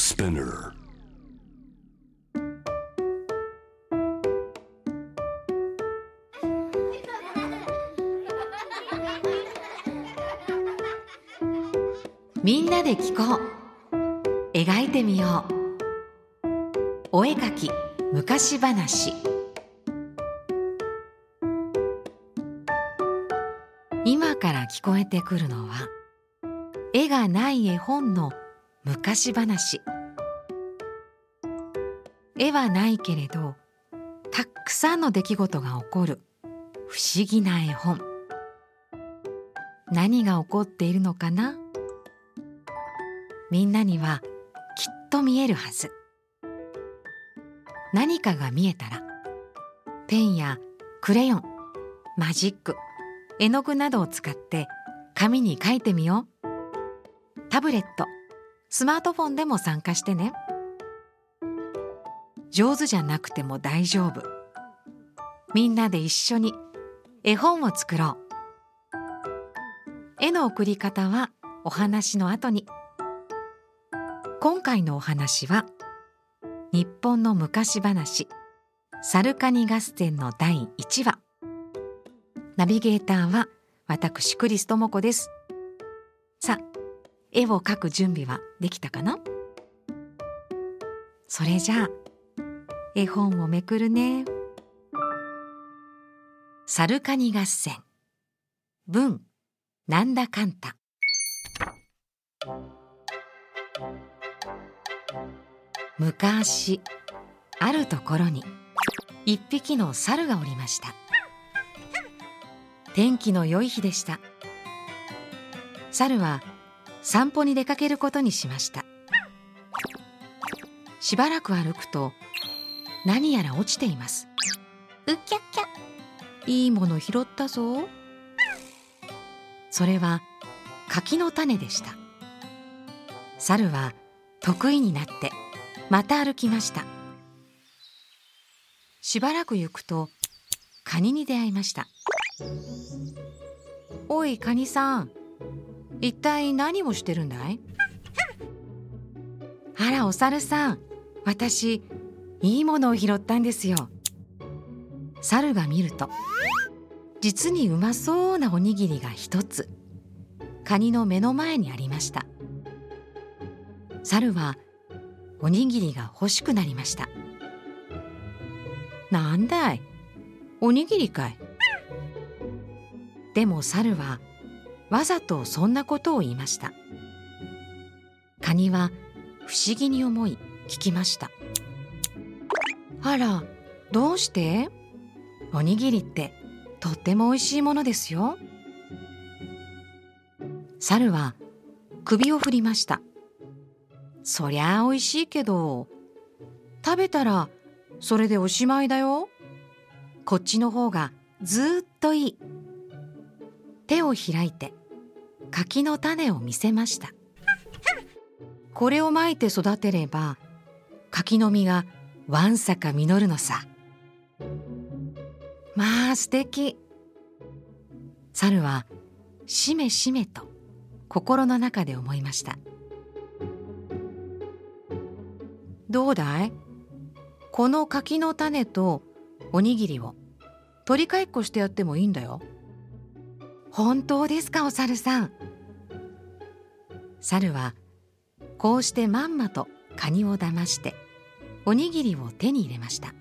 Spinner. みんなで聞こう。描いてみよう。お絵かき昔話。今から聞こえてくるのは絵がない絵本の昔話。絵はないけれどたくさんの出来事が起こる。不思議な絵本。何が起こっているのかな？みんなにはきっと見えるはず。何かが見えたらペンやクレヨンマジック絵の具などを使って紙に書いてみよう。タブレット。スマートフォンでも参加してね。上手じゃなくても大丈夫。みんなで一緒に絵本を作ろう。絵の送り方はお話の後に。今回のお話は日本の昔話。サルカニ合戦の第1話。ナビゲーターは私クリス智子です。さあ絵を描く準備はできたかな？それじゃあ絵本をめくるね。サルカニ合戦。文なんだかんた。昔あるところに一匹の猿がおりました。天気の良い日でした。猿は散歩に出かけることにしました。しばらく歩くと何やら落ちています。うきゃきゃ。いいもの拾ったぞ。それは柿の種でした。猿は得意になってまた歩きました。しばらく行くとカニに出会いましたおいカニさん一体何をしてるんだい？あらお猿さん。私いいものを拾ったんですよ。猿が見ると実にうまそうなおにぎりが一つカニの目の前にありました。猿はおにぎりが欲しくなりました。なんだい？おにぎりかい。でも猿はわざとそんなことを言いました。カニは不思議に思い聞きました。あらどうして？おにぎりってとっても美味しいものですよ。猿は首を振りました。そりゃあ美味しいけど食べたらそれでおしまいだよ。こっちの方がずっといい。手を開いて柿の種を見せました。これをまいて育てれば柿の実がわんさか実るのさ。まあ素敵。猿はしめしめと心の中で思いました。どうだい？この柿の種とおにぎりを取り替えっこしてやってもいいんだよ。本当ですかお猿さん。猿はこうしてまんまとカニを騙しておにぎりを手に入れました。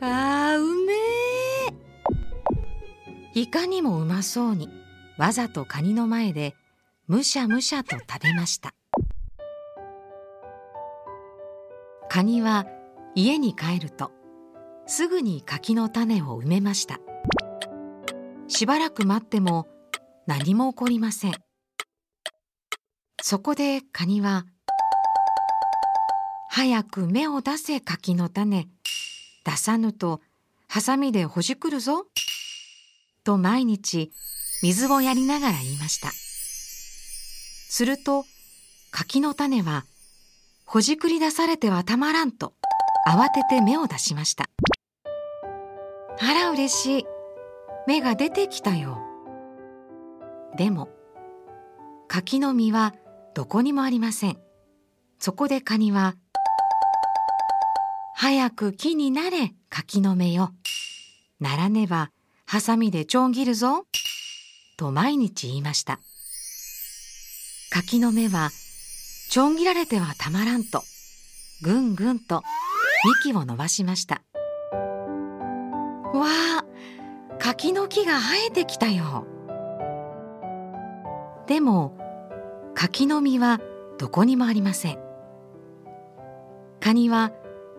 あーうめえ。いかにもうまそうにわざとカニの前でむしゃむしゃと食べました。カニは家に帰るとすぐに柿の種を埋めました。しばらく待っても何も起こりません。そこでカニは「早く芽を出せ柿の種。出さぬとハサミでほじくるぞ」と毎日水をやりながら言いました。すると柿の種はほじくり出されてはたまらんと慌てて芽を出しましたあら嬉しい。芽が出てきたよ。でも柿の実はどこにもありません。そこでカニは「早く木になれ柿の芽よ」「ならねばハサミでちょん切るぞ」と毎日言いました柿の芽はちょん切られてはたまらんとぐんぐんと幹を伸ばしましたわあ柿の木が生えてきたよでも柿の実はどこにもありません。カニは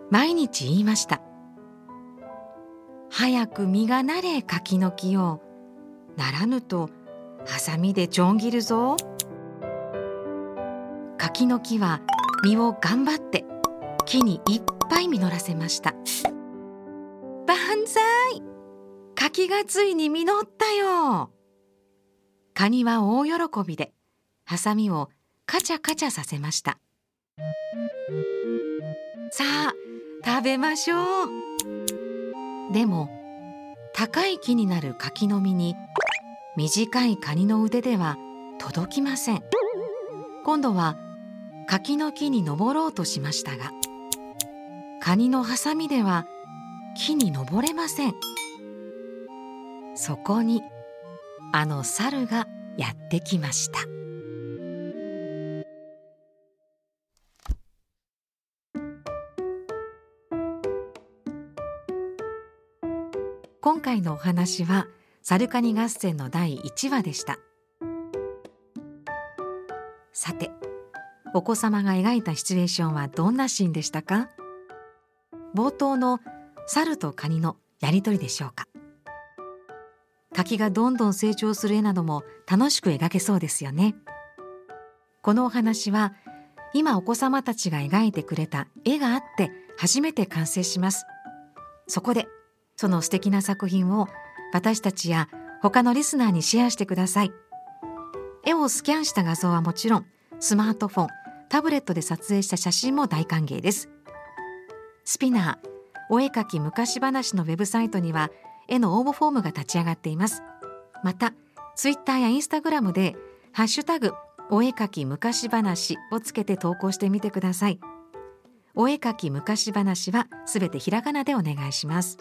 毎日言いました。早く実がなれ柿の木をならぬとハサミでちょん切るぞ。柿の木は実を頑張って木にいっぱい実らせました。万歳。柿がついに実ったよ。カニは大喜びでハサミをカチャカチャさせました。さあ食べましょう。でも高い木になる柿の実に短いカニの腕では届きません。今度は柿の木に登ろうとしましたがカニのハサミでは木に登れません。そこにあの猿がやってきました。今回のお話はサルカニ合戦の第1話でした。さてお子様が描いたシチュエーションはどんなシーンでしたか？冒頭の猿とカニのやりとりでしょうか？柿がどんどん成長する絵なども楽しく描けそうですよね。このお話は今お子様たちが描いてくれた絵があって初めて完成します。そこでその素敵な作品を私たちや他のリスナーにシェアしてください。絵をスキャンした画像はもちろんスマートフォンタブレットで撮影した写真も大歓迎です。スピナーお絵かき昔話のウェブサイトには絵の応募フォームが立ち上がっています。またツイッターやインスタグラムでハッシュタグお絵かき昔話をつけて投稿してみてください。お絵かき昔話はすべてひらがなでお願いします。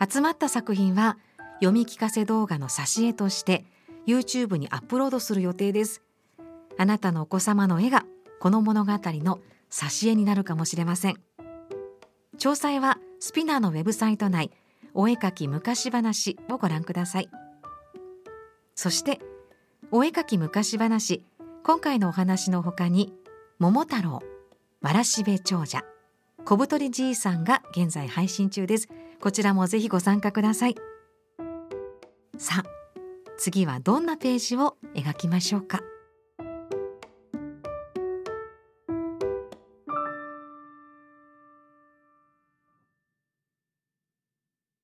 集まった作品は読み聞かせ動画の挿絵として YouTube にアップロードする予定です。あなたのお子様の絵がこの物語の挿絵になるかもしれません。詳細はスピナーのウェブサイト内お絵かき昔話をご覧ください。そしてお絵かき昔話今回のお話のほかに桃太郎わらしべ長者小太りじいさんが現在配信中です。こちらもぜひご参加ください。さあ次はどんなページを描きましょうか。